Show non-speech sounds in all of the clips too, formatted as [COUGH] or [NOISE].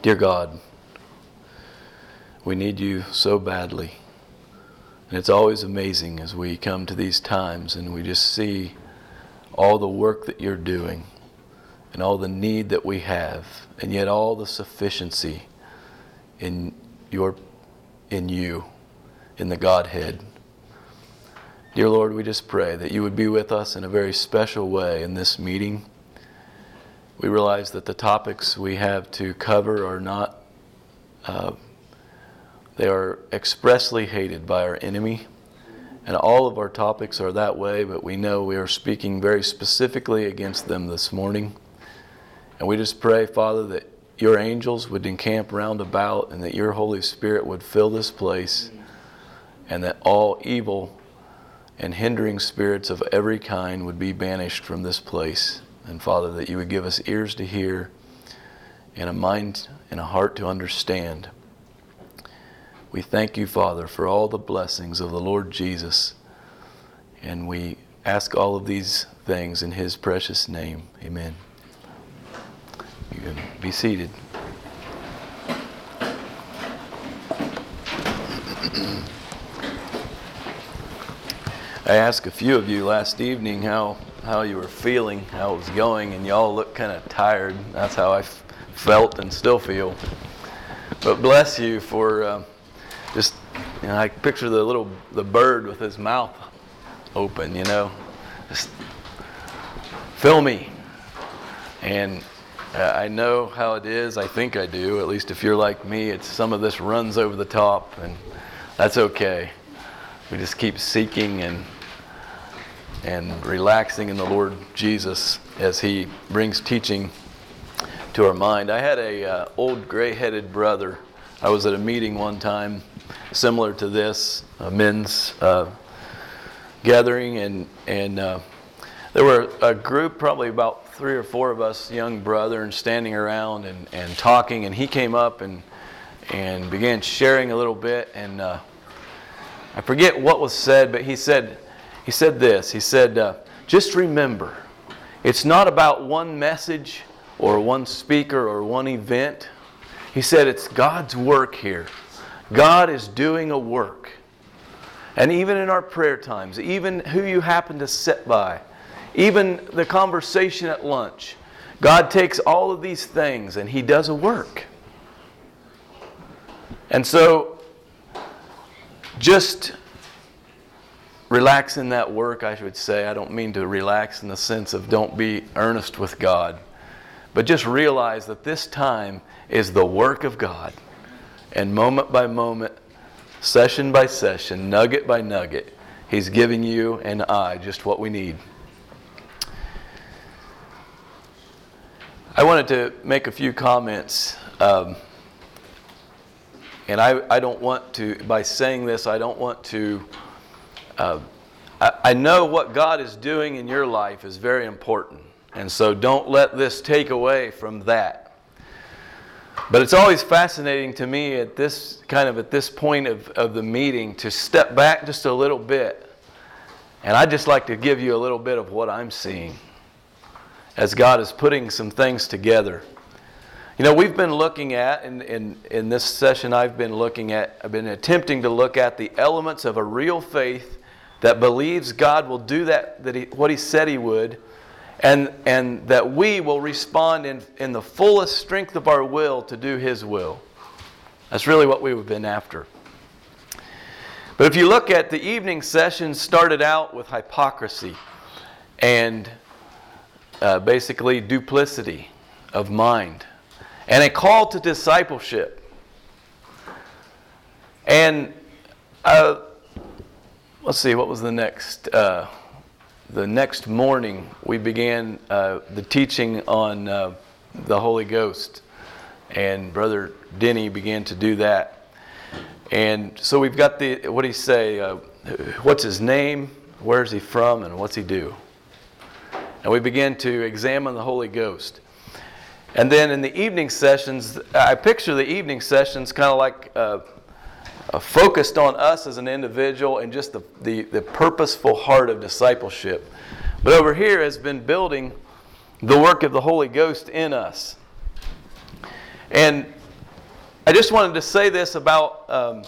Dear God, we need you so badly. And it's always amazing as we come to these times and we just see all the work that you're doing and all the need that we have, and yet all the sufficiency in your in you, in the Godhead. Dear Lord, we just pray that you would be with us in a very special way in this meeting. We realize that the topics we have to cover are not, uh, they are expressly hated by our enemy. And all of our topics are that way, but we know we are speaking very specifically against them this morning. And we just pray, Father, that your angels would encamp round about and that your Holy Spirit would fill this place and that all evil and hindering spirits of every kind would be banished from this place. And Father, that you would give us ears to hear and a mind and a heart to understand. We thank you, Father, for all the blessings of the Lord Jesus. And we ask all of these things in his precious name. Amen. You can be seated. I asked a few of you last evening how how you were feeling, how it was going, and y'all looked kind of tired. That's how I f- felt and still feel. But bless you for uh, just, you know, I picture the little the bird with his mouth open, you know, just fill me. And uh, I know how it is. I think I do. At least if you're like me, it's some of this runs over the top, and that's okay. We just keep seeking and and relaxing in the Lord Jesus as He brings teaching to our mind. I had a uh, old gray-headed brother. I was at a meeting one time, similar to this, a men's uh, gathering, and and uh, there were a group, probably about three or four of us, young brethren, standing around and, and talking. And he came up and and began sharing a little bit, and uh, I forget what was said, but he said he said this. He said, uh, Just remember, it's not about one message or one speaker or one event. He said, It's God's work here. God is doing a work. And even in our prayer times, even who you happen to sit by, even the conversation at lunch, God takes all of these things and He does a work. And so, just relax in that work, I should say. I don't mean to relax in the sense of don't be earnest with God, but just realize that this time is the work of God. And moment by moment, session by session, nugget by nugget, He's giving you and I just what we need. I wanted to make a few comments. Um, and I, I don't want to, by saying this, I don't want to uh, I, I know what God is doing in your life is very important. And so don't let this take away from that. But it's always fascinating to me at this kind of at this point of, of the meeting to step back just a little bit. And I'd just like to give you a little bit of what I'm seeing as God is putting some things together. You know, we've been looking at, in, in, in this session, I've been looking at, I've been attempting to look at the elements of a real faith that believes God will do that, that he, what He said He would, and, and that we will respond in, in the fullest strength of our will to do His will. That's really what we've been after. But if you look at the evening session, started out with hypocrisy and uh, basically duplicity of mind and a call to discipleship. And uh, let's see, what was the next? Uh, the next morning, we began uh, the teaching on uh, the Holy Ghost, and Brother Denny began to do that. And so we've got the, what do you say? Uh, what's his name? Where's he from? And what's he do? And we began to examine the Holy Ghost. And then in the evening sessions, I picture the evening sessions kind of like uh, focused on us as an individual and just the, the, the purposeful heart of discipleship. But over here has been building the work of the Holy Ghost in us. And I just wanted to say this about, um,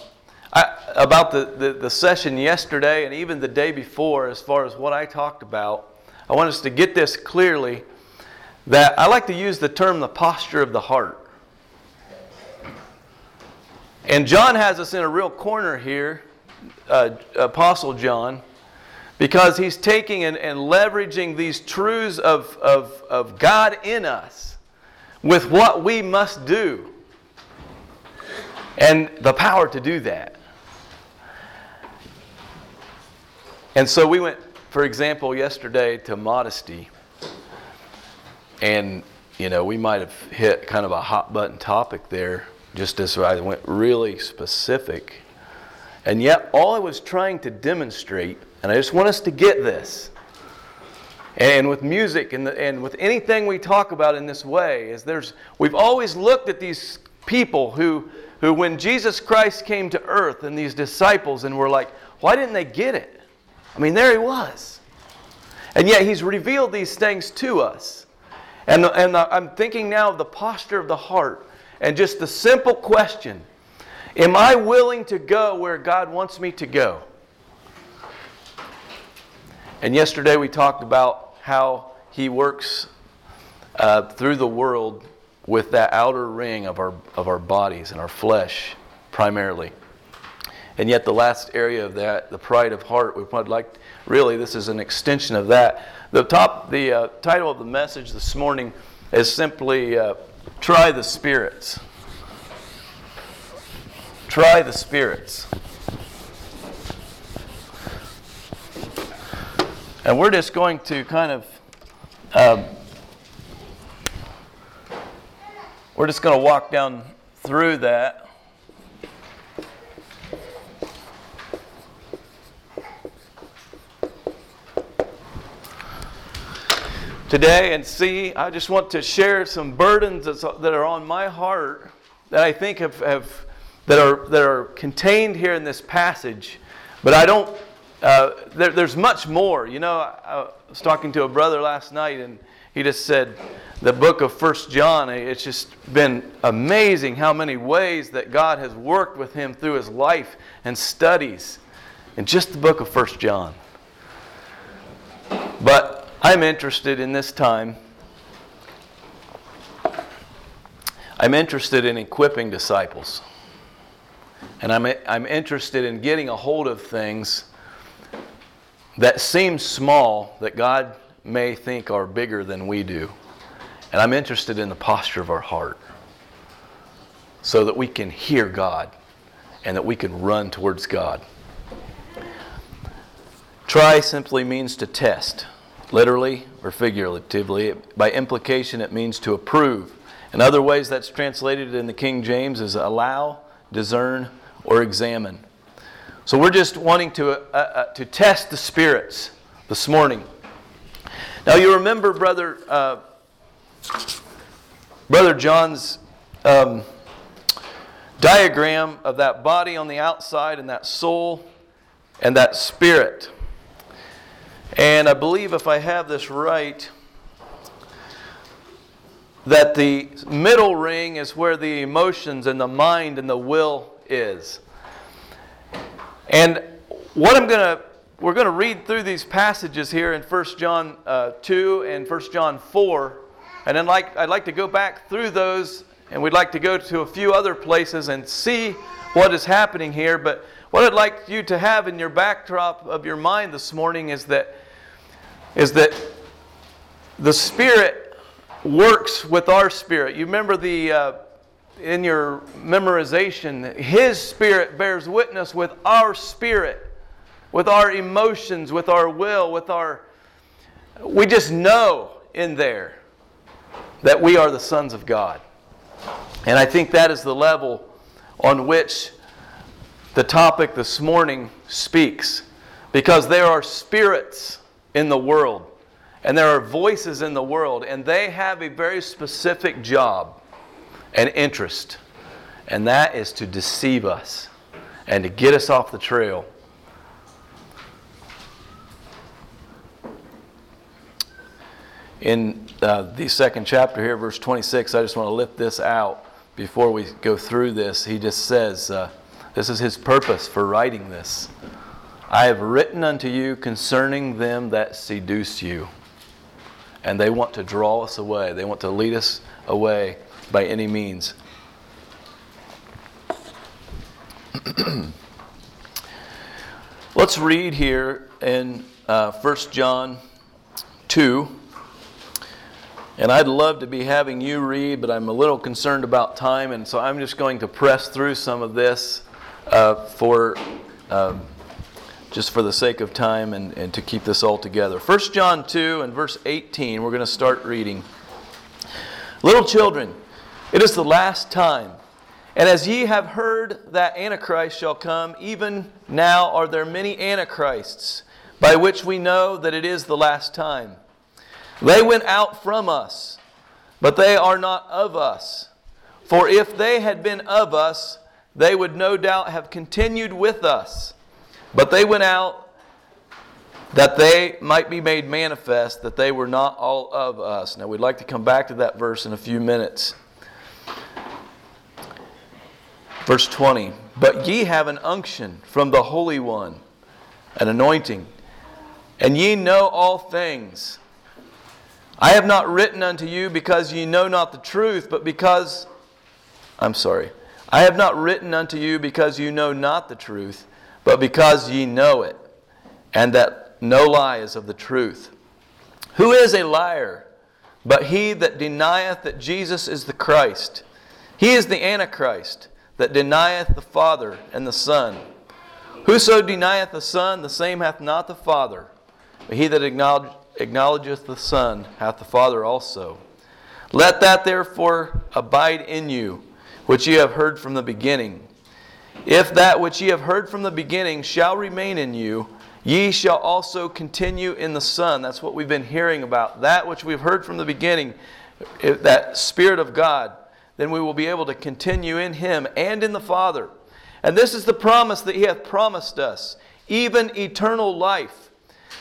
I, about the, the, the session yesterday and even the day before, as far as what I talked about. I want us to get this clearly that I like to use the term the posture of the heart. And John has us in a real corner here, uh, Apostle John, because he's taking and, and leveraging these truths of, of, of God in us with what we must do and the power to do that. And so we went, for example, yesterday to modesty. And, you know, we might have hit kind of a hot button topic there, just as I went really specific. And yet, all I was trying to demonstrate, and I just want us to get this, and with music and, the, and with anything we talk about in this way, is there's, we've always looked at these people who, who, when Jesus Christ came to earth and these disciples, and were like, why didn't they get it? I mean, there he was. And yet, he's revealed these things to us. And, and I'm thinking now of the posture of the heart and just the simple question Am I willing to go where God wants me to go? And yesterday we talked about how He works uh, through the world with that outer ring of our, of our bodies and our flesh primarily. And yet, the last area of that, the pride of heart, we would like, really, this is an extension of that. The top, the uh, title of the message this morning is simply uh, "Try the Spirits." Try the spirits. And we're just going to kind of um, We're just going to walk down through that. Today, and see, I just want to share some burdens that are on my heart that I think have, have that are that are contained here in this passage, but I don't. Uh, there, there's much more. You know, I was talking to a brother last night, and he just said, the book of First John, it's just been amazing how many ways that God has worked with him through his life and studies in just the book of First John. But I'm interested in this time. I'm interested in equipping disciples. And I'm, I'm interested in getting a hold of things that seem small that God may think are bigger than we do. And I'm interested in the posture of our heart so that we can hear God and that we can run towards God. Try simply means to test, literally or figuratively. By implication, it means to approve. In other ways, that's translated in the King James as allow, discern, or examine. So we're just wanting to, uh, uh, to test the spirits this morning. Now, you remember, brother. Uh, Brother John's um, diagram of that body on the outside and that soul and that spirit. And I believe, if I have this right, that the middle ring is where the emotions and the mind and the will is. And what I'm going to we're going to read through these passages here in 1 John uh, 2 and 1 John 4 and then like, I'd like to go back through those, and we'd like to go to a few other places and see what is happening here. But what I'd like you to have in your backdrop of your mind this morning is that, is that the Spirit works with our spirit. You remember the uh, in your memorization, His Spirit bears witness with our spirit, with our emotions, with our will, with our. We just know in there that we are the sons of God. And I think that is the level on which the topic this morning speaks. Because there are spirits in the world, and there are voices in the world, and they have a very specific job and interest, and that is to deceive us and to get us off the trail. In uh, the second chapter here, verse 26, I just want to lift this out before we go through this, he just says, uh, This is his purpose for writing this. I have written unto you concerning them that seduce you. And they want to draw us away, they want to lead us away by any means. [CLEARS THROAT] Let's read here in uh, 1 John 2. And I'd love to be having you read, but I'm a little concerned about time, and so I'm just going to press through some of this uh, for uh, just for the sake of time and, and to keep this all together. 1 John 2 and verse 18, we're going to start reading. Little children, it is the last time. And as ye have heard that Antichrist shall come, even now are there many Antichrists, by which we know that it is the last time. They went out from us, but they are not of us. For if they had been of us, they would no doubt have continued with us. But they went out that they might be made manifest that they were not all of us. Now, we'd like to come back to that verse in a few minutes. Verse 20 But ye have an unction from the Holy One, an anointing, and ye know all things. I have not written unto you because ye know not the truth, but because, I'm sorry, I have not written unto you because you know not the truth, but because ye know it, and that no lie is of the truth. Who is a liar but he that denieth that Jesus is the Christ? He is the Antichrist that denieth the Father and the Son. Whoso denieth the Son, the same hath not the Father. But he that acknowledgeth the Son hath the Father also. Let that therefore abide in you, which ye have heard from the beginning. If that which ye have heard from the beginning shall remain in you, ye shall also continue in the Son. That's what we've been hearing about. That which we've heard from the beginning, that Spirit of God, then we will be able to continue in Him and in the Father. And this is the promise that He hath promised us, even eternal life.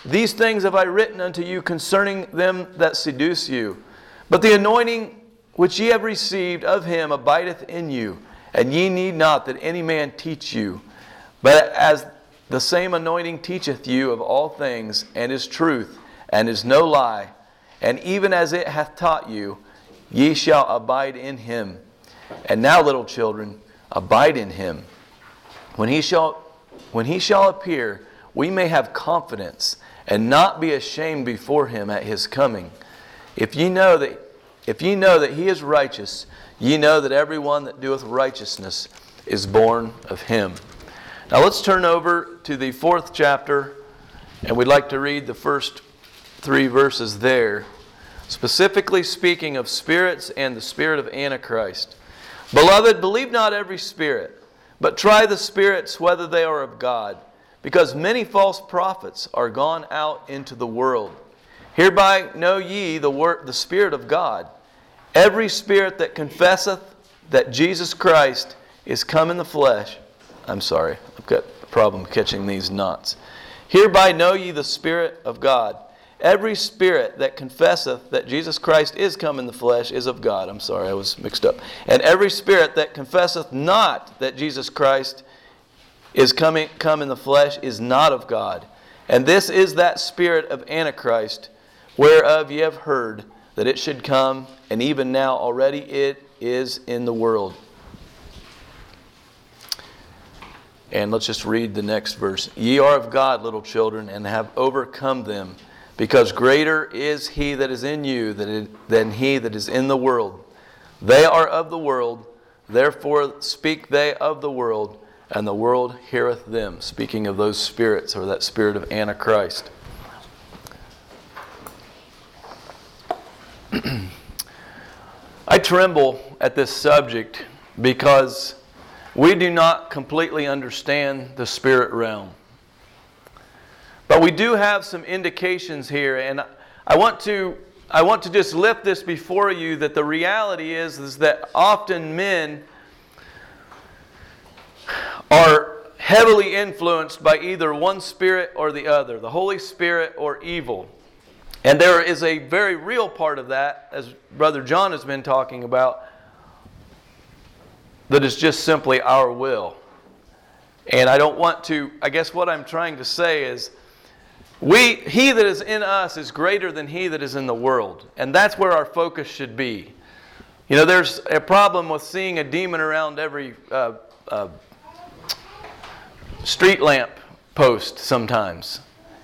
These things have I written unto you concerning them that seduce you. But the anointing which ye have received of Him abideth in you and ye need not that any man teach you, but as the same anointing teacheth you of all things, and is truth, and is no lie, and even as it hath taught you, ye shall abide in him. And now, little children, abide in him. When he shall, when he shall appear, we may have confidence and not be ashamed before him at his coming. If ye know that if ye know that he is righteous, Ye know that everyone that doeth righteousness is born of him. Now let's turn over to the fourth chapter, and we'd like to read the first three verses there, specifically speaking of spirits and the spirit of Antichrist. Beloved, believe not every spirit, but try the spirits whether they are of God, because many false prophets are gone out into the world. Hereby know ye the, word, the Spirit of God. Every spirit that confesseth that Jesus Christ is come in the flesh, I'm sorry, I've got a problem catching these knots. Hereby know ye the Spirit of God. Every spirit that confesseth that Jesus Christ is come in the flesh is of God. I'm sorry, I was mixed up. And every spirit that confesseth not that Jesus Christ is coming come in the flesh is not of God. And this is that spirit of Antichrist, whereof ye have heard that it should come, and even now already it is in the world. And let's just read the next verse. Ye are of God, little children, and have overcome them, because greater is he that is in you than he that is in the world. They are of the world, therefore speak they of the world, and the world heareth them. Speaking of those spirits, or that spirit of Antichrist. I tremble at this subject because we do not completely understand the spirit realm. But we do have some indications here, and I want to I want to just lift this before you that the reality is, is that often men are heavily influenced by either one spirit or the other, the Holy Spirit or evil. And there is a very real part of that, as Brother John has been talking about, that is just simply our will. And I don't want to, I guess what I'm trying to say is, we, he that is in us is greater than he that is in the world. And that's where our focus should be. You know, there's a problem with seeing a demon around every uh, uh, street lamp post sometimes.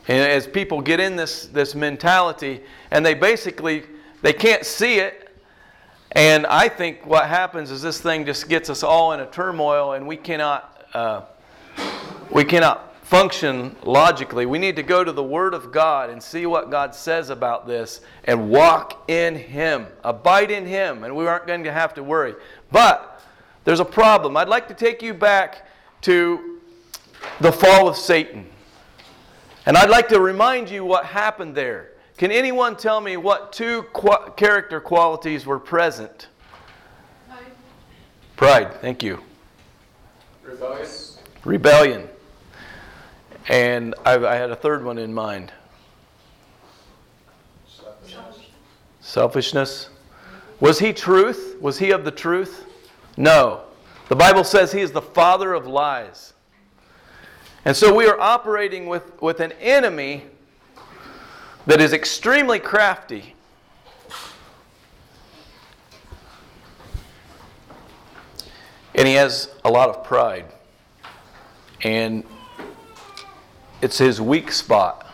And as people get in this, this mentality and they basically they can't see it and i think what happens is this thing just gets us all in a turmoil and we cannot uh, we cannot function logically. We need to go to the word of god and see what god says about this and walk in him. Abide in him and we aren't going to have to worry. But there's a problem. I'd like to take you back to the fall of satan and I'd like to remind you what happened there. Can anyone tell me what two qu- character qualities were present? Pride. Pride, thank you. Rebellion. Rebellion. And I, I had a third one in mind. Selfishness. Selfishness. Was he truth? Was he of the truth? No. The Bible says he is the father of lies. And so we are operating with, with an enemy that is extremely crafty. And he has a lot of pride. And it's his weak spot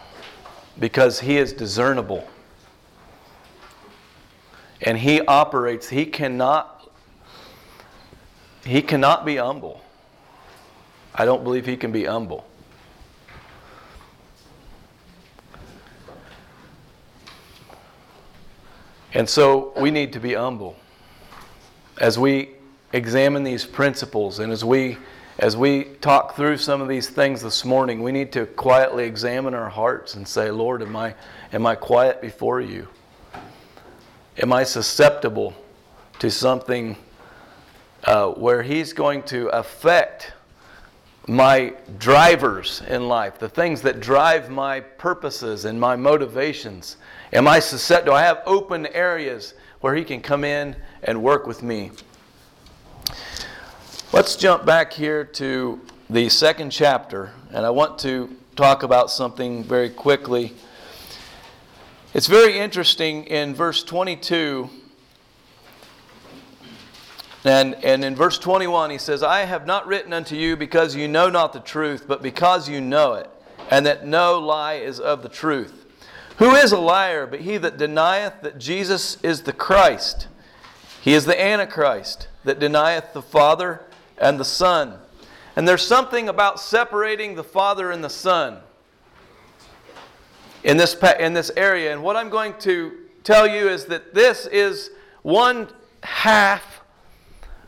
because he is discernible. And he operates, he cannot he cannot be humble. I don't believe he can be humble. And so we need to be humble. As we examine these principles and as we as we talk through some of these things this morning, we need to quietly examine our hearts and say, Lord, am I am I quiet before you? Am I susceptible to something uh, where He's going to affect my drivers in life, the things that drive my purposes and my motivations? Am I set? Do I have open areas where He can come in and work with me? Let's jump back here to the second chapter, and I want to talk about something very quickly. It's very interesting in verse 22 and, and in verse 21, he says, I have not written unto you because you know not the truth, but because you know it, and that no lie is of the truth. Who is a liar but he that denieth that Jesus is the Christ? He is the Antichrist that denieth the Father and the Son. And there's something about separating the Father and the Son in this, in this area. And what I'm going to tell you is that this is one half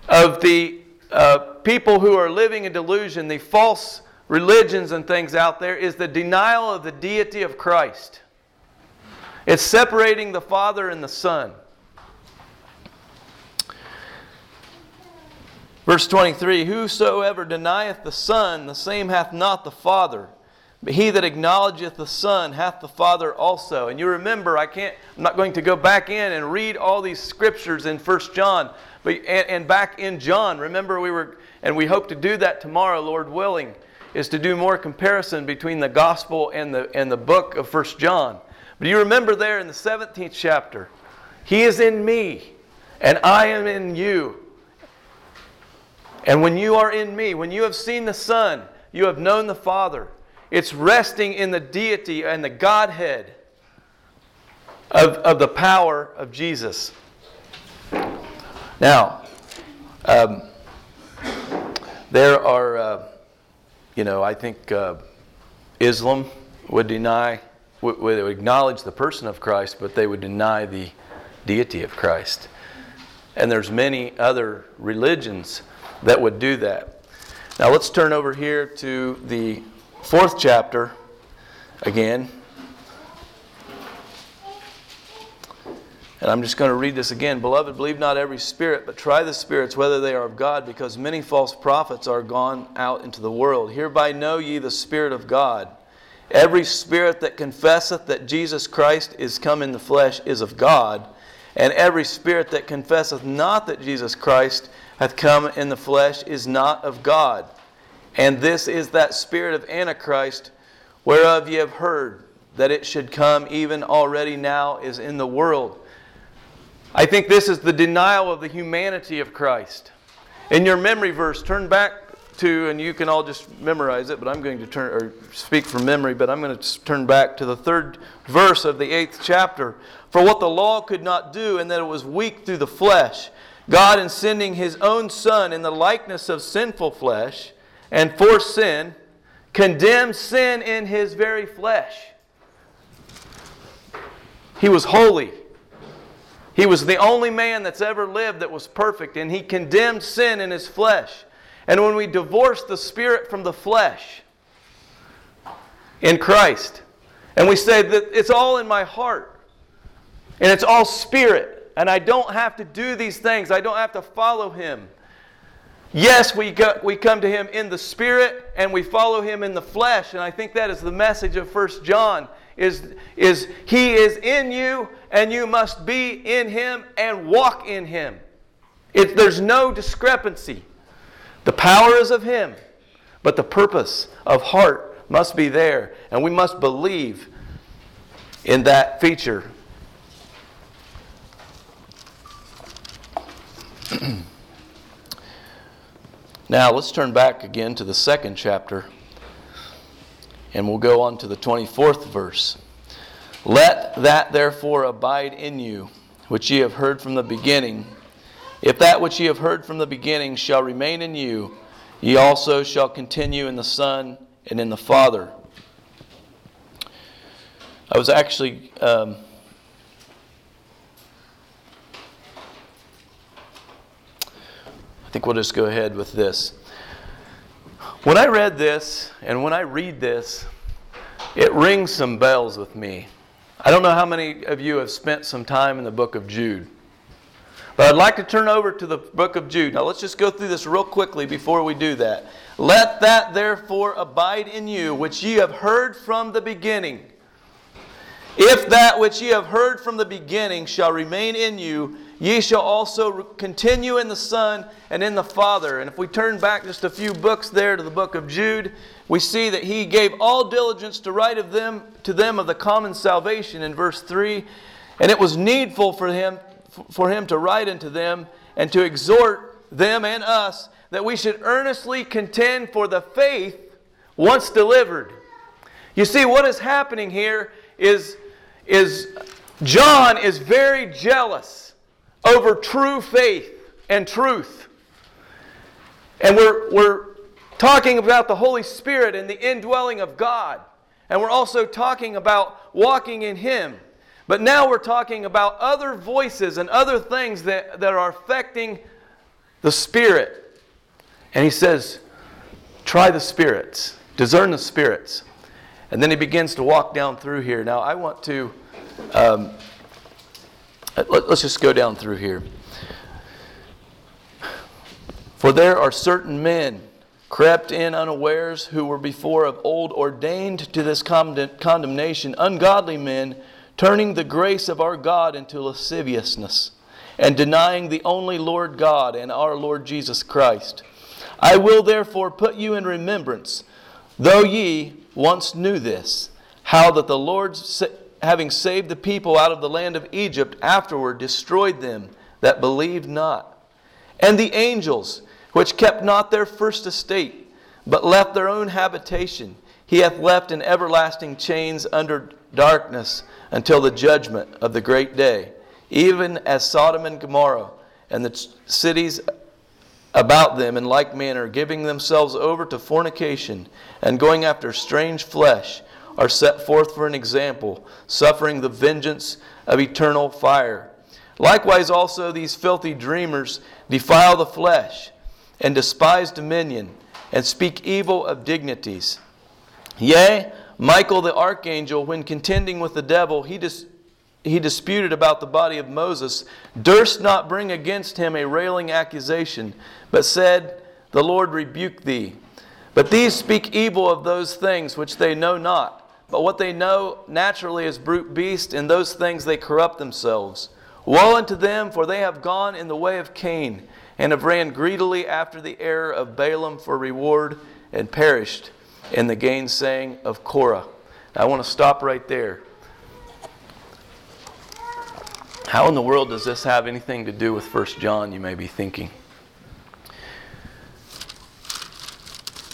of the uh, people who are living in delusion, the false religions and things out there, is the denial of the deity of Christ. It's separating the Father and the Son. Verse 23 Whosoever denieth the Son, the same hath not the Father. But he that acknowledgeth the Son hath the Father also. And you remember, I can't, I'm not going to go back in and read all these scriptures in 1 John. But, and, and back in John, remember we were, and we hope to do that tomorrow, Lord willing, is to do more comparison between the gospel and the, and the book of 1 John. But you remember there in the 17th chapter, He is in me, and I am in you. And when you are in me, when you have seen the Son, you have known the Father. It's resting in the deity and the Godhead of, of the power of Jesus. Now, um, there are, uh, you know, I think uh, Islam would deny, would, would acknowledge the person of Christ, but they would deny the deity of Christ. And there's many other religions that would do that. Now let's turn over here to the fourth chapter again. And I'm just going to read this again. Beloved, believe not every spirit, but try the spirits whether they are of God, because many false prophets are gone out into the world. Hereby know ye the Spirit of God. Every spirit that confesseth that Jesus Christ is come in the flesh is of God, And every spirit that confesseth not that Jesus Christ hath come in the flesh is not of God. And this is that spirit of Antichrist, whereof ye have heard that it should come, even already now is in the world. I think this is the denial of the humanity of Christ. In your memory verse, turn back to, and you can all just memorize it, but I'm going to turn or speak from memory, but I'm going to turn back to the third verse of the eighth chapter. For what the law could not do, and that it was weak through the flesh, God, in sending his own Son in the likeness of sinful flesh, and for sin, condemned sin in his very flesh. He was holy. He was the only man that's ever lived that was perfect, and he condemned sin in his flesh. And when we divorce the spirit from the flesh in Christ, and we say that it's all in my heart, and it's all spirit, and I don't have to do these things, I don't have to follow him. Yes, we, go, we come to him in the spirit and we follow him in the flesh, and I think that is the message of First John is, is he is in you and you must be in him and walk in him. It, there's no discrepancy. The power is of him, but the purpose of heart must be there, and we must believe in that feature. [CLEARS THROAT] now, let's turn back again to the second chapter and we'll go on to the 24th verse. Let that therefore abide in you, which ye have heard from the beginning. If that which ye have heard from the beginning shall remain in you, ye also shall continue in the Son and in the Father. I was actually. Um, I think we'll just go ahead with this. When I read this, and when I read this, it rings some bells with me. I don't know how many of you have spent some time in the book of Jude. But I'd like to turn over to the book of Jude. Now let's just go through this real quickly before we do that. Let that therefore abide in you, which ye have heard from the beginning. If that which ye have heard from the beginning shall remain in you, Ye shall also continue in the Son and in the Father. And if we turn back just a few books there to the book of Jude, we see that he gave all diligence to write of them to them of the common salvation in verse 3. And it was needful for him for him to write unto them and to exhort them and us that we should earnestly contend for the faith once delivered. You see, what is happening here is, is John is very jealous over true faith and truth. And we're, we're talking about the Holy Spirit and the indwelling of God. And we're also talking about walking in Him. But now we're talking about other voices and other things that, that are affecting the Spirit. And he says, try the spirits, discern the spirits. And then he begins to walk down through here. Now, I want to um, Uh, let, us just go down through here. For there are certain men crept in unawares who were before of old ordained to this condemnation, ungodly men, turning the grace of our God into lasciviousness, and denying the only Lord God and our Lord Jesus Christ. I will therefore put you in remembrance, though ye once knew this, how that the Lord having saved the people out of the land of Egypt, afterward destroyed them that believed not. And the angels, which kept not their first estate, but left their own habitation, he hath left in everlasting chains under darkness until the judgment of the great day, even as Sodom and Gomorrah and the cities about them in like manner, giving themselves over to fornication and going after strange flesh are set forth for an example, suffering the vengeance of eternal fire. Likewise, also, these filthy dreamers defile the flesh, and despise dominion, and speak evil of dignities. Yea, Michael the archangel, when contending with the devil, he, dis- he disputed about the body of Moses, durst not bring against him a railing accusation, but said, The Lord rebuke thee. But these speak evil of those things which they know not but what they know naturally is brute beast, in those things they corrupt themselves. Woe unto them, for they have gone in the way of Cain, and have ran greedily after the error of Balaam for reward, and perished in the gainsaying of Korah. I want to stop right there. How in the world does this have anything to do with 1 John, you may be thinking?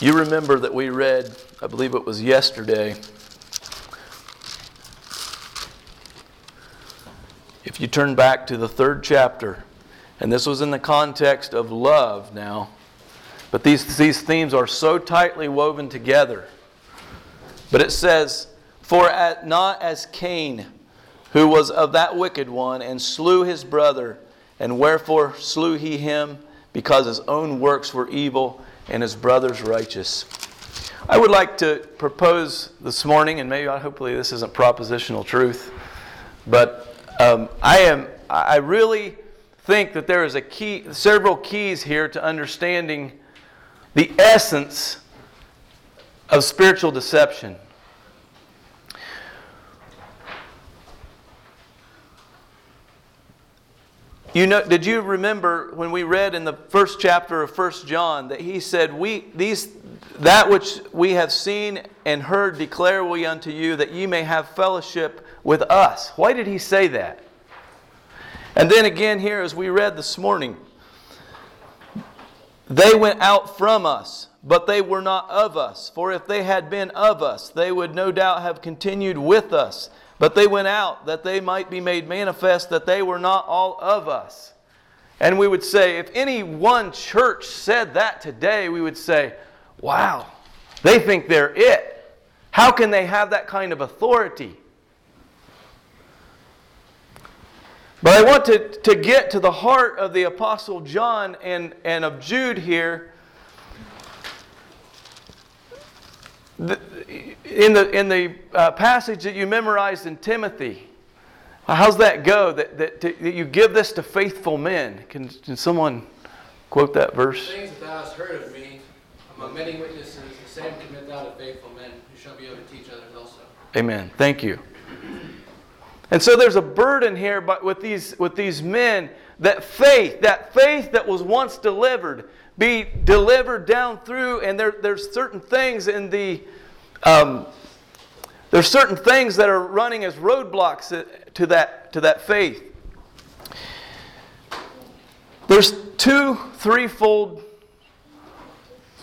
You remember that we read, I believe it was yesterday, if you turn back to the third chapter, and this was in the context of love now, but these, these themes are so tightly woven together. But it says, For at, not as Cain, who was of that wicked one, and slew his brother, and wherefore slew he him? Because his own works were evil, and his brother's righteous. I would like to propose this morning, and maybe hopefully this isn't propositional truth, but um, I am I really think that there is a key, several keys here to understanding the essence of spiritual deception. You know, did you remember when we read in the first chapter of First John that he said, "We these that which we have seen and heard declare we unto you, that ye may have fellowship with us." Why did he say that? And then again here, as we read this morning, they went out from us, but they were not of us. For if they had been of us, they would no doubt have continued with us. But they went out that they might be made manifest that they were not all of us. And we would say, if any one church said that today, we would say, wow, they think they're it. How can they have that kind of authority? But I want to, to get to the heart of the Apostle John and, and of Jude here. in the, in the uh, passage that you memorized in Timothy, how's that go? That, that, to, that you give this to faithful men. Can, can someone quote that verse? The things that thou hast heard of me among many witnesses, the same commit thou to faithful men who shall be able to teach others also. Amen. Thank you. And so there's a burden here but with these, with these men that faith, that faith that was once delivered, be delivered down through, and there, there's certain things in the um, there's certain things that are running as roadblocks to that, to that faith. There's two threefold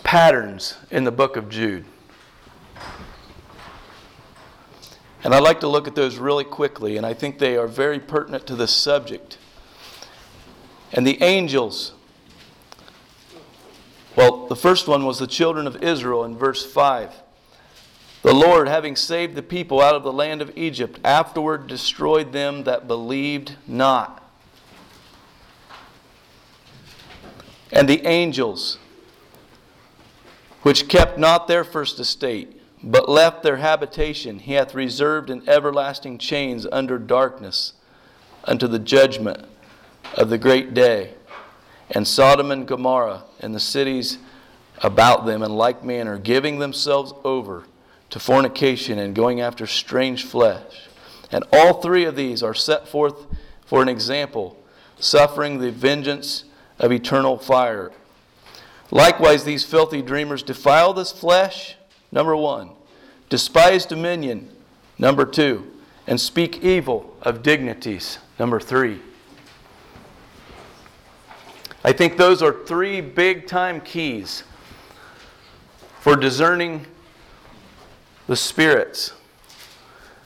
patterns in the book of Jude. And I'd like to look at those really quickly, and I think they are very pertinent to this subject. And the angels. Well, the first one was the children of Israel in verse 5. The Lord, having saved the people out of the land of Egypt, afterward destroyed them that believed not. And the angels, which kept not their first estate, but left their habitation, he hath reserved in everlasting chains under darkness unto the judgment of the great day. And Sodom and Gomorrah and the cities about them in like manner, giving themselves over to fornication and going after strange flesh. And all three of these are set forth for an example, suffering the vengeance of eternal fire. Likewise, these filthy dreamers defile this flesh Number one, despise dominion. Number two, and speak evil of dignities. Number three. I think those are three big time keys for discerning the spirits.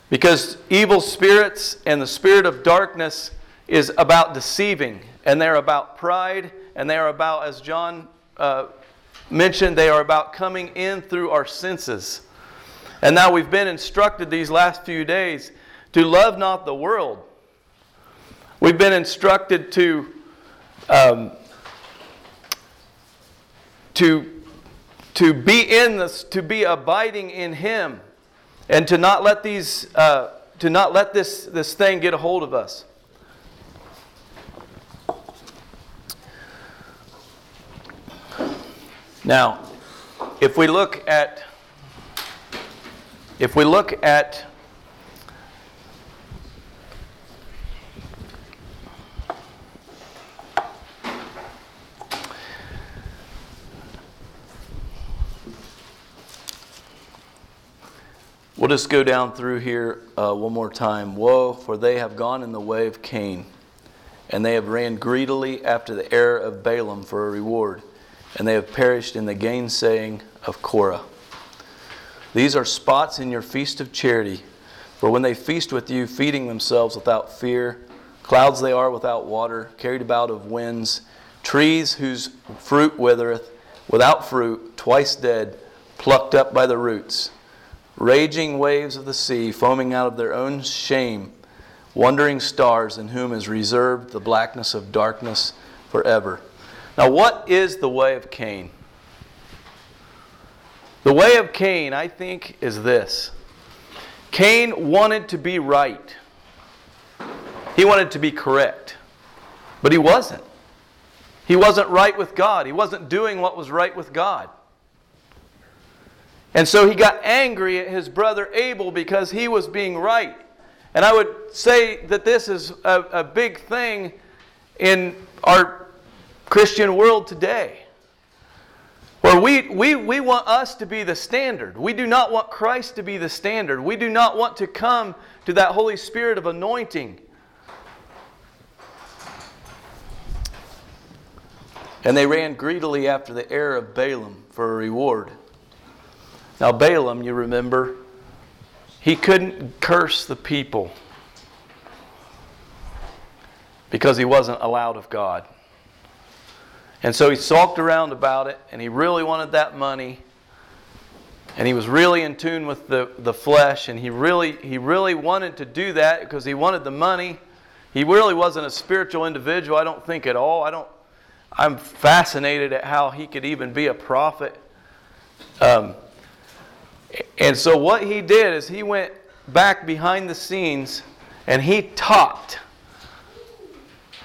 Because evil spirits and the spirit of darkness is about deceiving, and they're about pride, and they're about, as John uh, mentioned they are about coming in through our senses. And now we've been instructed these last few days to love not the world. We've been instructed to um, to to be in this, to be abiding in Him, and to not let these uh, to not let this this thing get a hold of us. Now, if we look at if we look at We'll just go down through here uh, one more time. Woe, for they have gone in the way of Cain, and they have ran greedily after the heir of Balaam for a reward, and they have perished in the gainsaying of Korah. These are spots in your feast of charity, for when they feast with you, feeding themselves without fear, clouds they are without water, carried about of winds, trees whose fruit withereth, without fruit, twice dead, plucked up by the roots raging waves of the sea, foaming out of their own shame, wandering stars in whom is reserved the blackness of darkness forever. Now, what is the way of Cain? The way of Cain, I think, is this Cain wanted to be right, he wanted to be correct, but he wasn't. He wasn't right with God, he wasn't doing what was right with God. And so he got angry at his brother Abel because he was being right. And I would say that this is a, a big thing in our Christian world today. Where we, we, we want us to be the standard. We do not want Christ to be the standard. We do not want to come to that Holy Spirit of anointing. And they ran greedily after the heir of Balaam for a reward. Now, Balaam, you remember, he couldn't curse the people because he wasn't allowed of God. And so he sulked around about it, and he really wanted that money. And he was really in tune with the, the flesh, and he really, he really wanted to do that because he wanted the money. He really wasn't a spiritual individual, I don't think at all. I don't, I'm fascinated at how he could even be a prophet. Um, and so what he did is he went back behind the scenes and he taught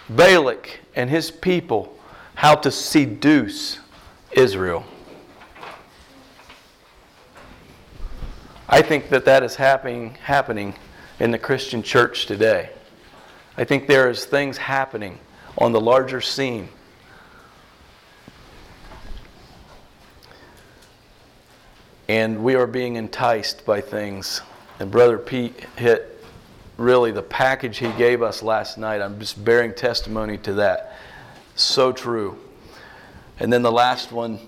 Balak and his people how to seduce Israel. I think that that is happening happening in the Christian church today. I think there is things happening on the larger scene and we are being enticed by things. And Brother Pete hit really the package he gave us last night. I'm just bearing testimony to that. So true. And then the last one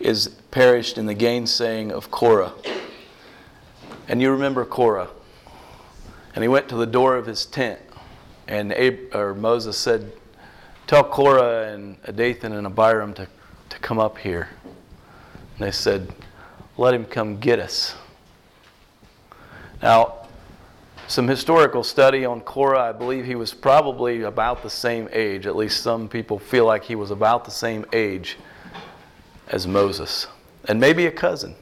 is perished in the gainsaying of Korah. And you remember Korah. And he went to the door of his tent. And Ab- or Moses said, Tell Korah and Adathan and Abiram to, to come up here. And they said, let him come get us. Now, some historical study on Korah, I believe he was probably about the same age. At least some people feel like he was about the same age as Moses, and maybe a cousin.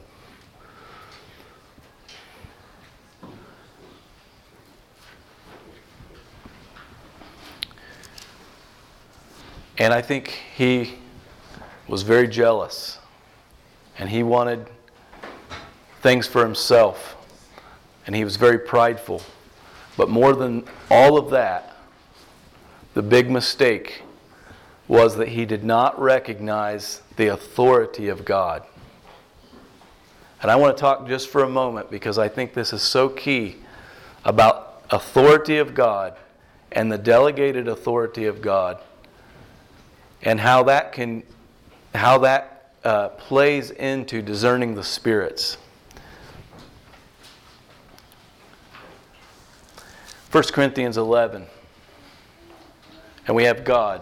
And I think he was very jealous, and he wanted things for himself. And he was very prideful. But more than all of that, the big mistake was that he did not recognize the authority of God. And I want to talk just for a moment because I think this is so key about authority of God and the delegated authority of God and how that can how that uh, plays into discerning the spirits. 1 Corinthians 11. And we have God.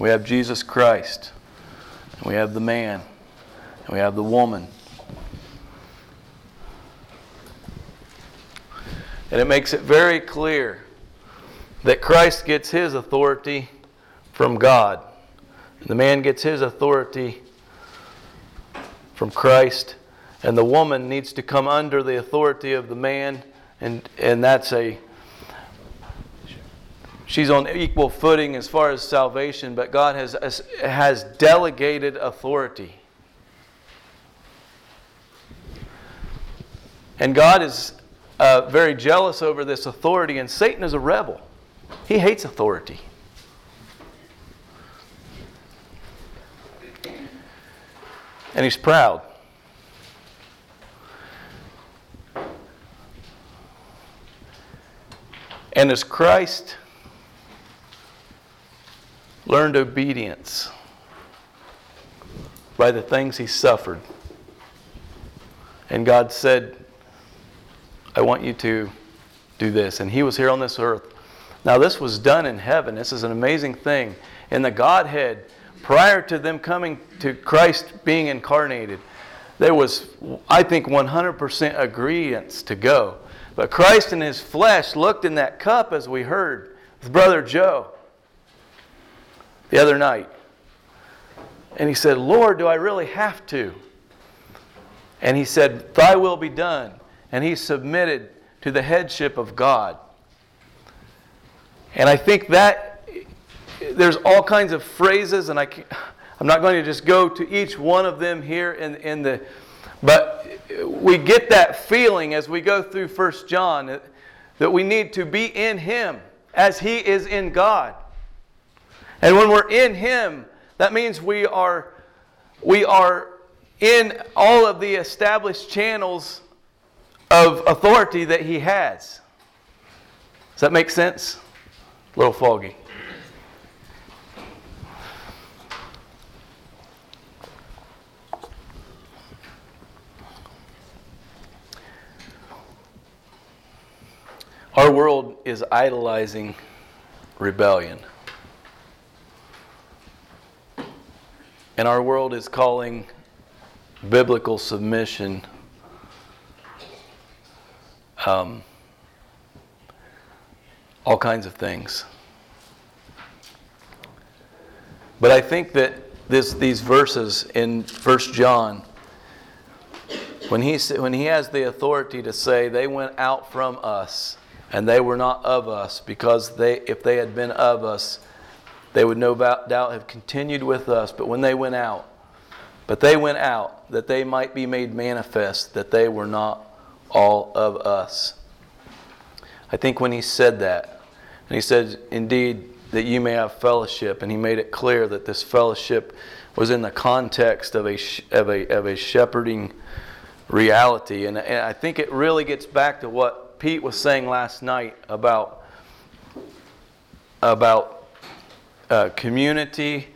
We have Jesus Christ. And we have the man. And we have the woman. And it makes it very clear that Christ gets his authority from God. The man gets his authority from Christ, and the woman needs to come under the authority of the man, and, and that's a she's on equal footing as far as salvation, but God has, has delegated authority. And God is uh, very jealous over this authority, and Satan is a rebel. He hates authority. And he's proud. And as Christ learned obedience by the things he suffered, and God said, I want you to do this. And he was here on this earth. Now, this was done in heaven. This is an amazing thing. In the Godhead, prior to them coming to Christ being incarnated, there was, I think, 100% agreement to go. But Christ in his flesh looked in that cup, as we heard with Brother Joe the other night. And he said, Lord, do I really have to? And he said, Thy will be done. And he submitted to the headship of God. And I think that there's all kinds of phrases, and I I'm not going to just go to each one of them here in, in the, but we get that feeling as we go through First John that we need to be in Him as He is in God. And when we're in Him, that means we are, we are in all of the established channels of authority that he has. Does that make sense? A little foggy. Our world is idolizing rebellion. And our world is calling biblical submission um, all kinds of things. But I think that this, these verses in 1 John, when he, when he has the authority to say, they went out from us and they were not of us, because they, if they had been of us, they would no doubt have continued with us. But when they went out, but they went out that they might be made manifest that they were not all of us. I think when he said that, and he said, Indeed, that you may have fellowship, and he made it clear that this fellowship was in the context of a, of a, of a shepherding reality. And, and I think it really gets back to what Pete was saying last night about, about uh, community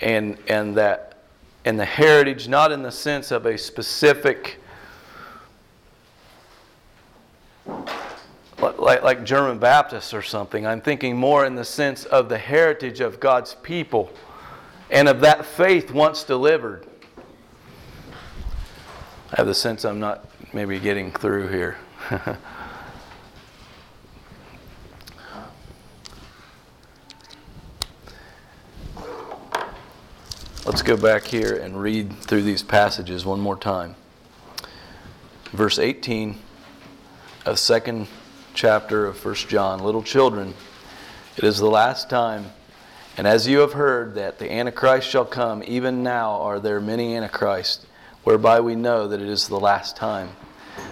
and, and that and the heritage, not in the sense of a specific, like, like German Baptists or something. I'm thinking more in the sense of the heritage of God's people and of that faith once delivered. I have the sense I'm not maybe getting through here. [LAUGHS] Let's go back here and read through these passages one more time. Verse 18 of second chapter of First John. Little children, it is the last time, and as you have heard that the Antichrist shall come, even now are there many Antichrists, whereby we know that it is the last time.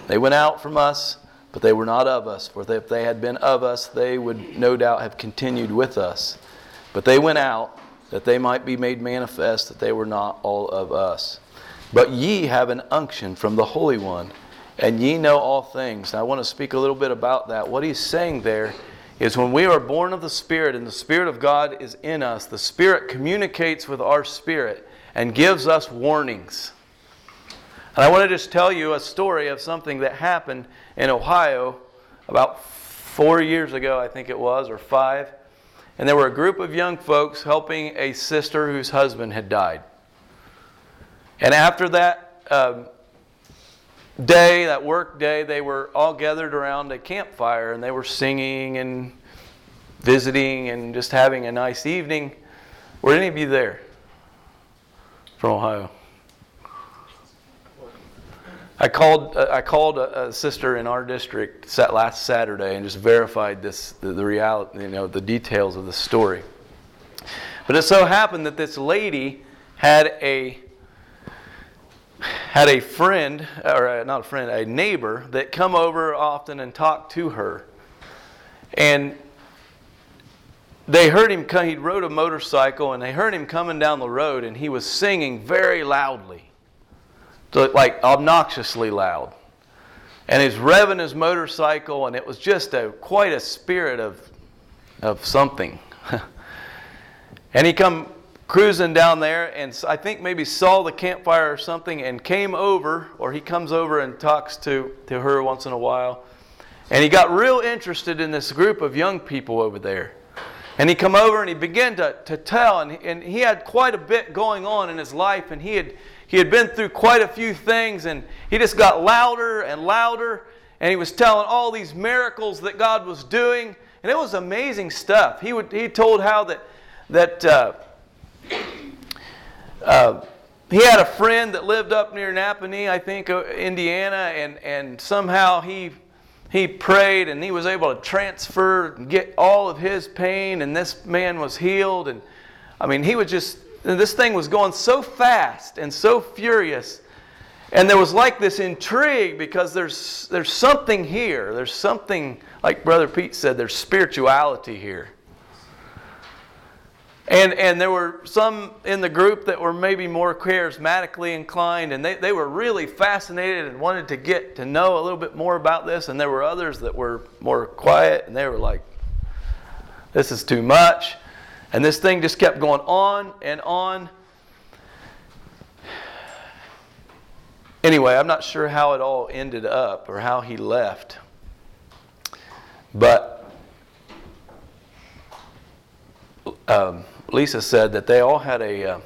They went out from us, but they were not of us, for if they had been of us, they would no doubt have continued with us. But they went out that they might be made manifest that they were not all of us. But ye have an unction from the Holy One, and ye know all things. Now, I want to speak a little bit about that. What he's saying there is when we are born of the Spirit and the Spirit of God is in us, the Spirit communicates with our spirit and gives us warnings. And I want to just tell you a story of something that happened in Ohio about four years ago, I think it was, or five and there were a group of young folks helping a sister whose husband had died. And after that um, day, that work day, they were all gathered around a campfire and they were singing and visiting and just having a nice evening. Were any of you there from Ohio? I called, uh, I called a, a, sister in our district sat last Saturday and just verified this, the, the reality, you know, the details of the story. But it so happened that this lady had a had a friend, or a, not a friend, a neighbor that come over often and talk to her. And they heard him he rode a motorcycle and they heard him coming down the road and he was singing very loudly like obnoxiously loud. And he's revving his motorcycle, and it was just a quite a spirit of, of something. [LAUGHS] and he come cruising down there, and I think maybe saw the campfire or something, and came over, or he comes over and talks to, to her once in a while. And he got real interested in this group of young people over there. And he come over and he began to, to tell, and, and he had quite a bit going on in his life, and he had, he had been through quite a few things, and he just got louder and louder, and he was telling all these miracles that God was doing, and it was amazing stuff. He, would, he told how that, that uh, uh, he had a friend that lived up near Nappanee, I think, uh, Indiana, and, and somehow he he prayed and he was able to transfer and get all of his pain and this man was healed and i mean he was just this thing was going so fast and so furious and there was like this intrigue because there's there's something here there's something like brother pete said there's spirituality here and, and there were some in the group that were maybe more charismatically inclined, and they, they were really fascinated and wanted to get to know a little bit more about this. And there were others that were more quiet, and they were like, this is too much. And this thing just kept going on and on. Anyway, I'm not sure how it all ended up or how he left. But um, Lisa said that they all had a, uh,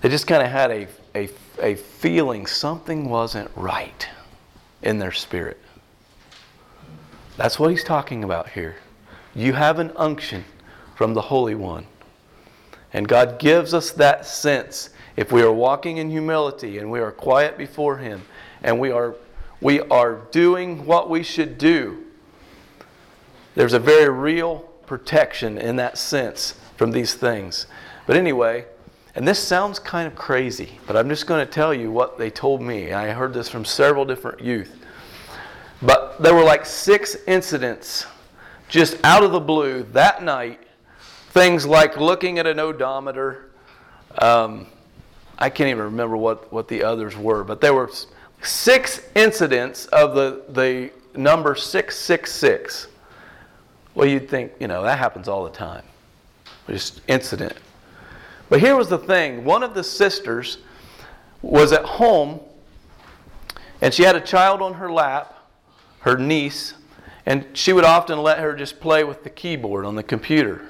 they just kind of had a, a, a feeling something wasn't right in their spirit. That's what he's talking about here. You have an unction from the Holy One. And God gives us that sense if we are walking in humility and we are quiet before Him and we are, we are doing what we should do. There's a very real protection in that sense from these things. But anyway, and this sounds kind of crazy, but I'm just going to tell you what they told me. I heard this from several different youth. But there were like six incidents just out of the blue that night. Things like looking at an odometer. Um, I can't even remember what, what the others were, but there were six incidents of the, the number 666. Well, you'd think, you know, that happens all the time just incident. But here was the thing one of the sisters was at home and she had a child on her lap, her niece, and she would often let her just play with the keyboard on the computer.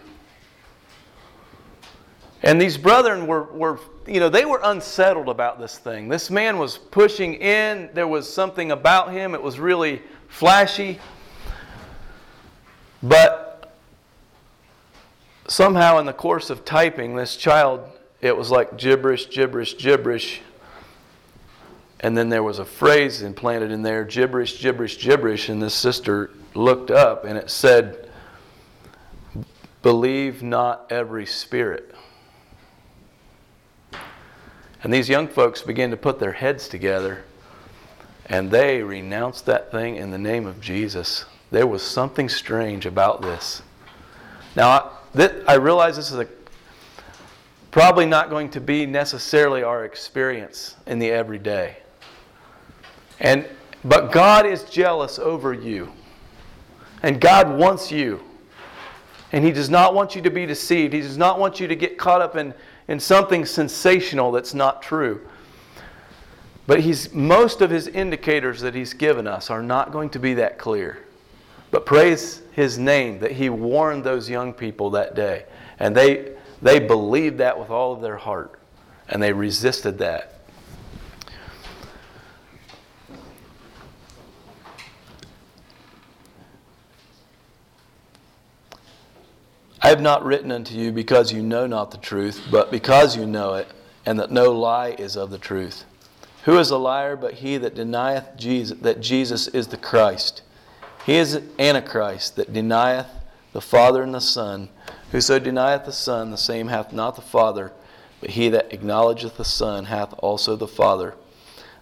And these brethren were, were, you know, they were unsettled about this thing. This man was pushing in, there was something about him, it was really flashy. But somehow in the course of typing, this child, it was like gibberish, gibberish, gibberish. And then there was a phrase implanted in there gibberish, gibberish, gibberish. And this sister looked up and it said, Believe not every spirit. And these young folks began to put their heads together and they renounced that thing in the name of Jesus. There was something strange about this. Now, I realize this is a, probably not going to be necessarily our experience in the everyday. And, but God is jealous over you. And God wants you. And He does not want you to be deceived. He does not want you to get caught up in, in something sensational that's not true. But he's, most of His indicators that He's given us are not going to be that clear. But praise his name that he warned those young people that day. And they, they believed that with all of their heart. And they resisted that. I have not written unto you because you know not the truth, but because you know it, and that no lie is of the truth. Who is a liar but he that denieth Jesus, that Jesus is the Christ? He is an Antichrist that denieth the Father and the Son. Whoso denieth the Son, the same hath not the Father, but he that acknowledgeth the Son hath also the Father.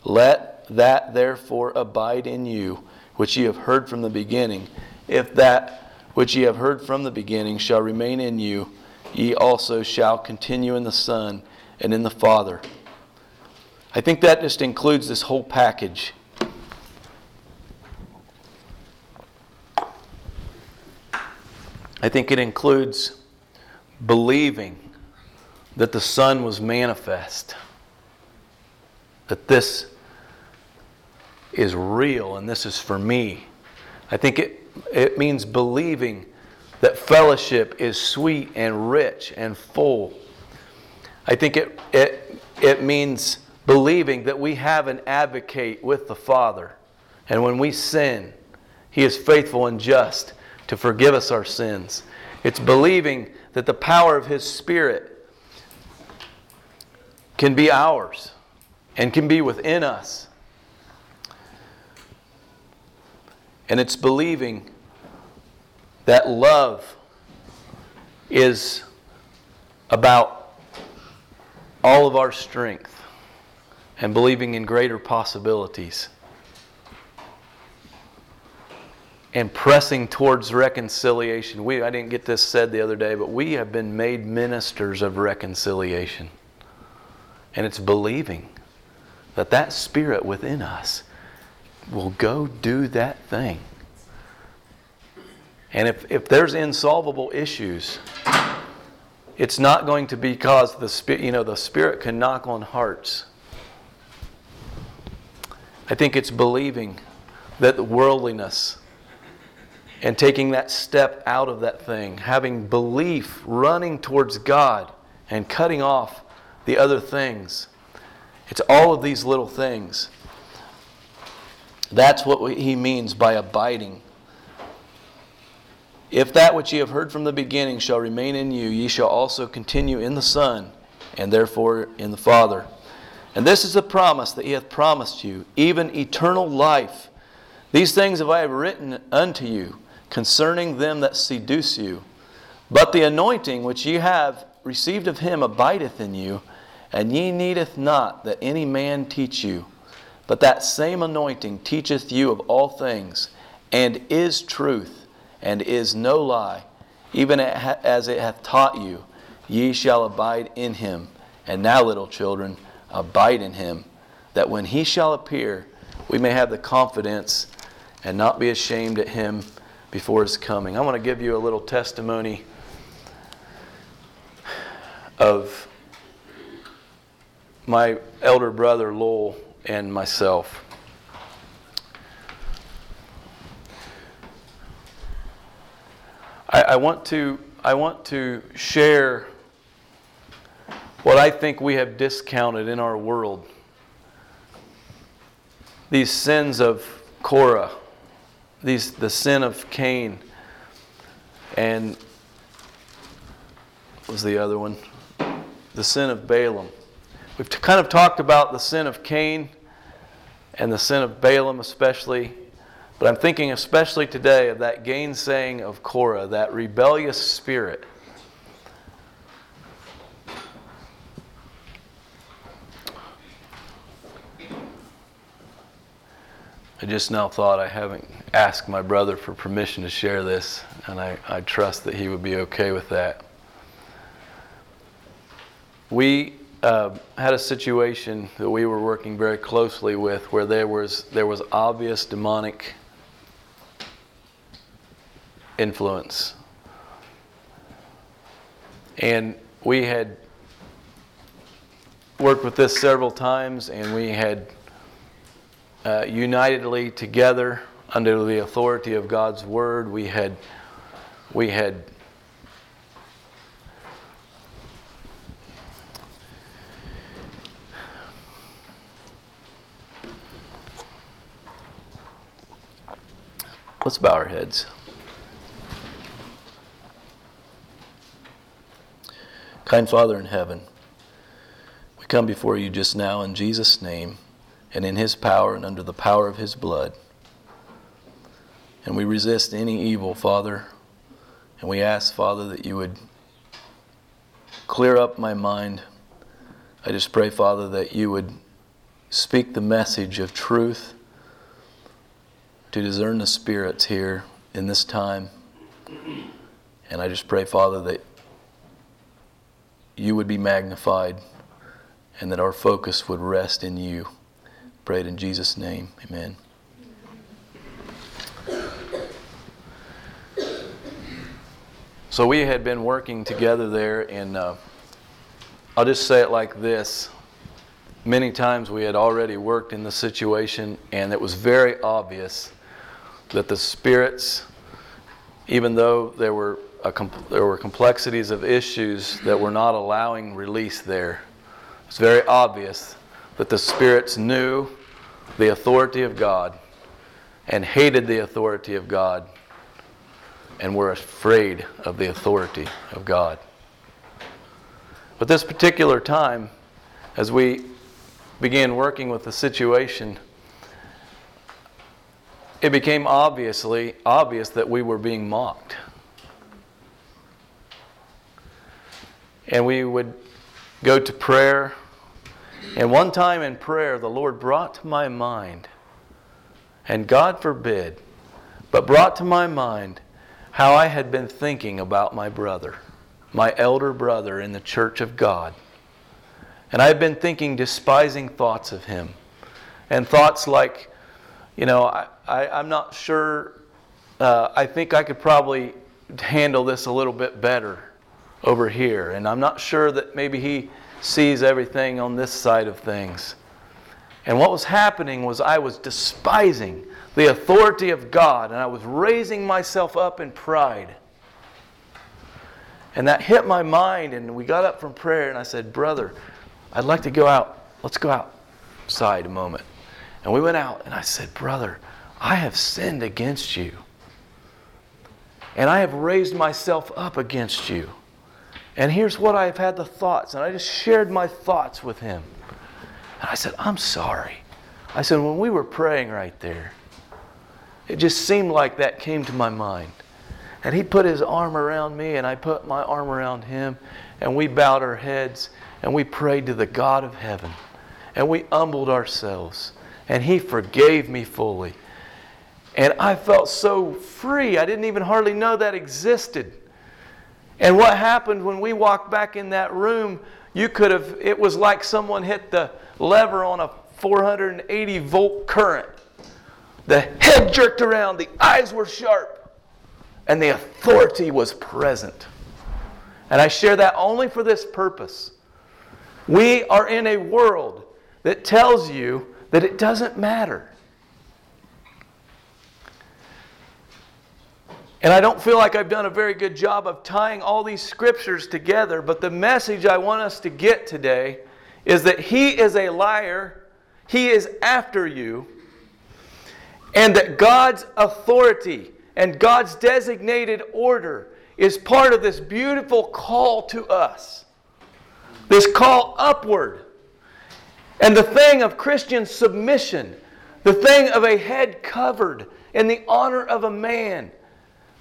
Let that therefore abide in you, which ye have heard from the beginning. If that which ye have heard from the beginning shall remain in you, ye also shall continue in the Son and in the Father. I think that just includes this whole package. I think it includes believing that the Son was manifest, that this is real and this is for me. I think it, it means believing that fellowship is sweet and rich and full. I think it, it, it means believing that we have an advocate with the Father. And when we sin, He is faithful and just to forgive us our sins. It's believing that the power of His Spirit can be ours and can be within us. And it's believing that love is about all of our strength and believing in greater possibilities and pressing towards reconciliation. We, I didn't get this said the other day, but we have been made ministers of reconciliation. And it's believing that that spirit within us will go do that thing. And if, if there's insolvable issues, it's not going to be because the spirit, you know, the spirit can knock on hearts. I think it's believing that the worldliness and taking that step out of that thing, having belief, running towards God and cutting off the other things. It's all of these little things. That's what he means by abiding. If that which ye have heard from the beginning shall remain in you, ye shall also continue in the Son, and therefore in the Father. And this is the promise that he hath promised you, even eternal life. These things have I written unto you concerning them that seduce you. But the anointing which ye have received of him abideth in you, and ye needeth not that any man teach you. But that same anointing teacheth you of all things, and is truth and is no lie, even as it hath taught you, ye shall abide in him. And now, little children, abide in him, that when he shall appear, we may have the confidence and not be ashamed at him before his coming. I want to give you a little testimony of my elder brother Lowell and myself. I, I, want to, I want to share what I think we have discounted in our world. These sins of Korah, these, the sin of Cain, and was the other one? The sin of Balaam. We've kind of talked about the sin of Cain and the sin of Balaam, especially but I'm thinking especially today of that gainsaying of Korah, that rebellious spirit. I just now thought I haven't asked my brother for permission to share this, and I, I trust that he would be okay with that. We uh, had a situation that we were working very closely with where there was, there was obvious demonic influence. And we had worked with this several times, and we had uh, unitedly together under the authority of God's word, we had we had Let's bow our heads. Kind Father in heaven, we come before you just now in Jesus' name and in his power and under the power of his blood. And we resist any evil, Father. And we ask, Father, that you would clear up my mind. I just pray, Father, that you would speak the message of truth to discern the spirits here in this time. And I just pray, Father, that you would be magnified and that our focus would rest in you. Pray it in Jesus' name. Amen. So we had been working together there, and uh, I'll just say it like this. Many times we had already worked in the situation, and it was very obvious that the spirits, even though there were, there were complexities of issues that were not allowing release there, it's very obvious that the spirits knew the authority of God and hated the authority of God and were afraid of the authority of God. But this particular time, as we began working with the situation, it became obviously obvious that we were being mocked. And we would go to prayer. And one time in prayer, the Lord brought to my mind, and God forbid, but brought to my mind how I had been thinking about my brother, my elder brother in the church of God. And I had been thinking despising thoughts of him. And thoughts like, you know, I, I, am not sure, uh, I think I could probably handle this a little bit better over here. And I'm not sure that maybe he sees everything on this side of things. And what was happening was I was despising the authority of God, and I was raising myself up in pride. And that hit my mind, and we got up from prayer, and I said, Brother, I'd like to go out. Let's go outside a moment. And we went out, and I said, Brother, I have sinned against you. And I have raised myself up against you. And here's what I have had the thoughts. And I just shared my thoughts with him. And I said, I'm sorry. I said, when we were praying right there, it just seemed like that came to my mind. And he put his arm around me, and I put my arm around him, and we bowed our heads, and we prayed to the God of heaven, and we humbled ourselves, and he forgave me fully. And I felt so free. I didn't even hardly know that existed. And what happened when we walked back in that room, you could have, it was like someone hit the lever on a 480 volt current. The head jerked around, the eyes were sharp, and the authority was present. And I share that only for this purpose. We are in a world that tells you that it doesn't matter. And I don't feel like I've done a very good job of tying all these scriptures together, but the message I want us to get today is that He is a liar, He is after you, and that God's authority and God's designated order is part of this beautiful call to us. This call upward. And the thing of Christian submission, the thing of a head covered in the honor of a man,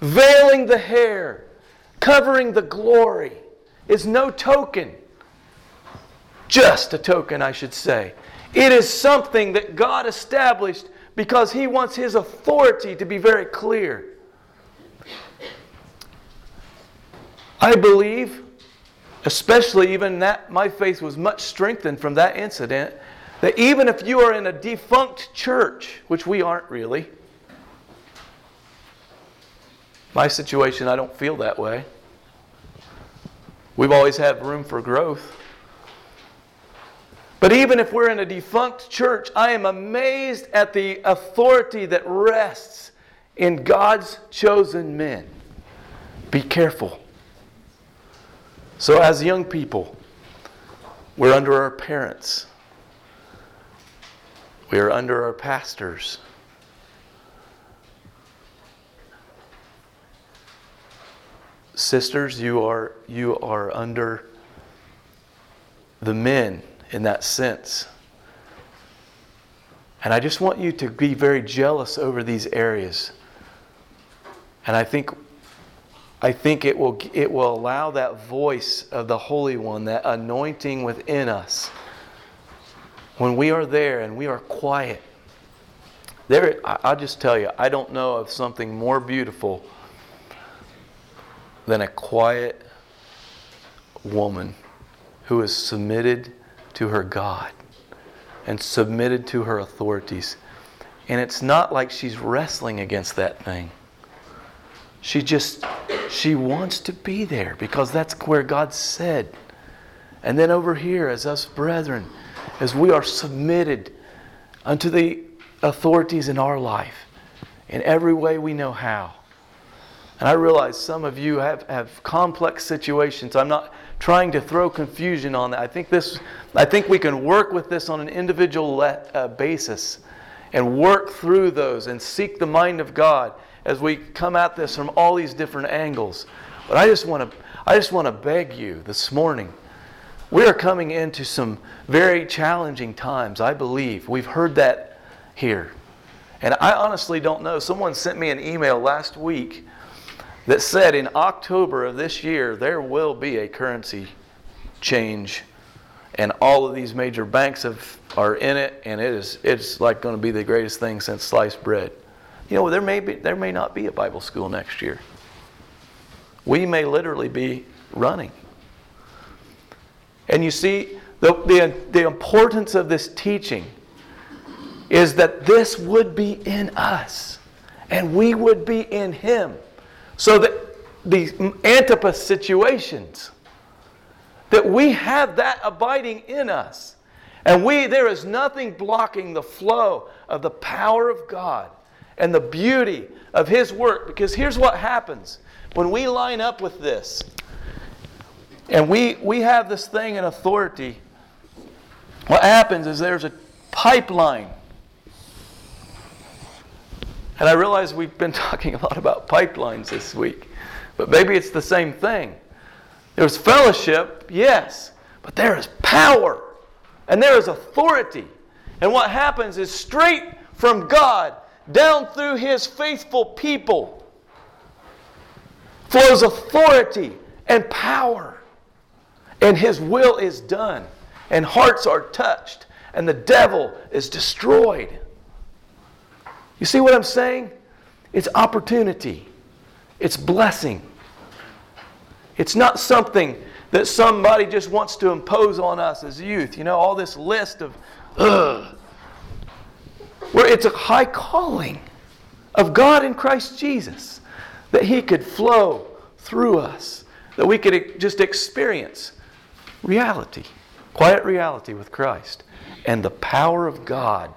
veiling the hair, covering the glory, is no token. Just a token, I should say. It is something that God established because he wants his authority to be very clear. I believe, especially even that my faith was much strengthened from that incident, that even if you are in a defunct church, which we aren't really, my situation, I don't feel that way. We've always had room for growth. But even if we're in a defunct church, I am amazed at the authority that rests in God's chosen men. Be careful. So, as young people, we're under our parents, we are under our pastors. Sisters, you are, you are under the men in that sense. And I just want you to be very jealous over these areas. And I think I think it will it will allow that voice of the Holy One, that anointing within us. When we are there and we are quiet. There I'll just tell you, I don't know of something more beautiful than a quiet woman who is submitted to her God and submitted to her authorities. And it's not like she's wrestling against that thing. She just, she wants to be there because that's where God said. And then over here, as us brethren, as we are submitted unto the authorities in our life in every way we know how. And I realize some of you have, have complex situations. I'm not trying to throw confusion on that. I think this I think we can work with this on an individual uh, basis and work through those and seek the mind of God as we come at this from all these different angles. But I just want to I just want to beg you this morning. We are coming into some very challenging times, I believe. We've heard that here. And I honestly don't know. Someone sent me an email last week that said in October of this year there will be a currency change and all of these major banks have, are in it and it is it's like going to be the greatest thing since sliced bread. You know, there may be there may not be a Bible school next year. We may literally be running. And you see the, the, the importance of this teaching is that this would be in us and we would be in him. So that these Antipas situations, that we have that abiding in us. And we there is nothing blocking the flow of the power of God and the beauty of his work because here's what happens when we line up with this and we we have this thing in authority what happens is there's a pipeline and I realize we've been [LAUGHS] talking a lot about pipelines this week, but maybe it's the same thing. There's fellowship, yes, but there is power and there is authority. And what happens is straight from God down through His faithful people flows authority and power. And His will is done, and hearts are touched, and the devil is destroyed. You see what I'm saying? It's opportunity, it's blessing. It's not something that somebody just wants to impose on us as youth. You know, all this list of, ugh. Where it's a high calling of God in Christ Jesus that He could flow through us, that we could just experience reality, quiet reality with Christ, and the power of God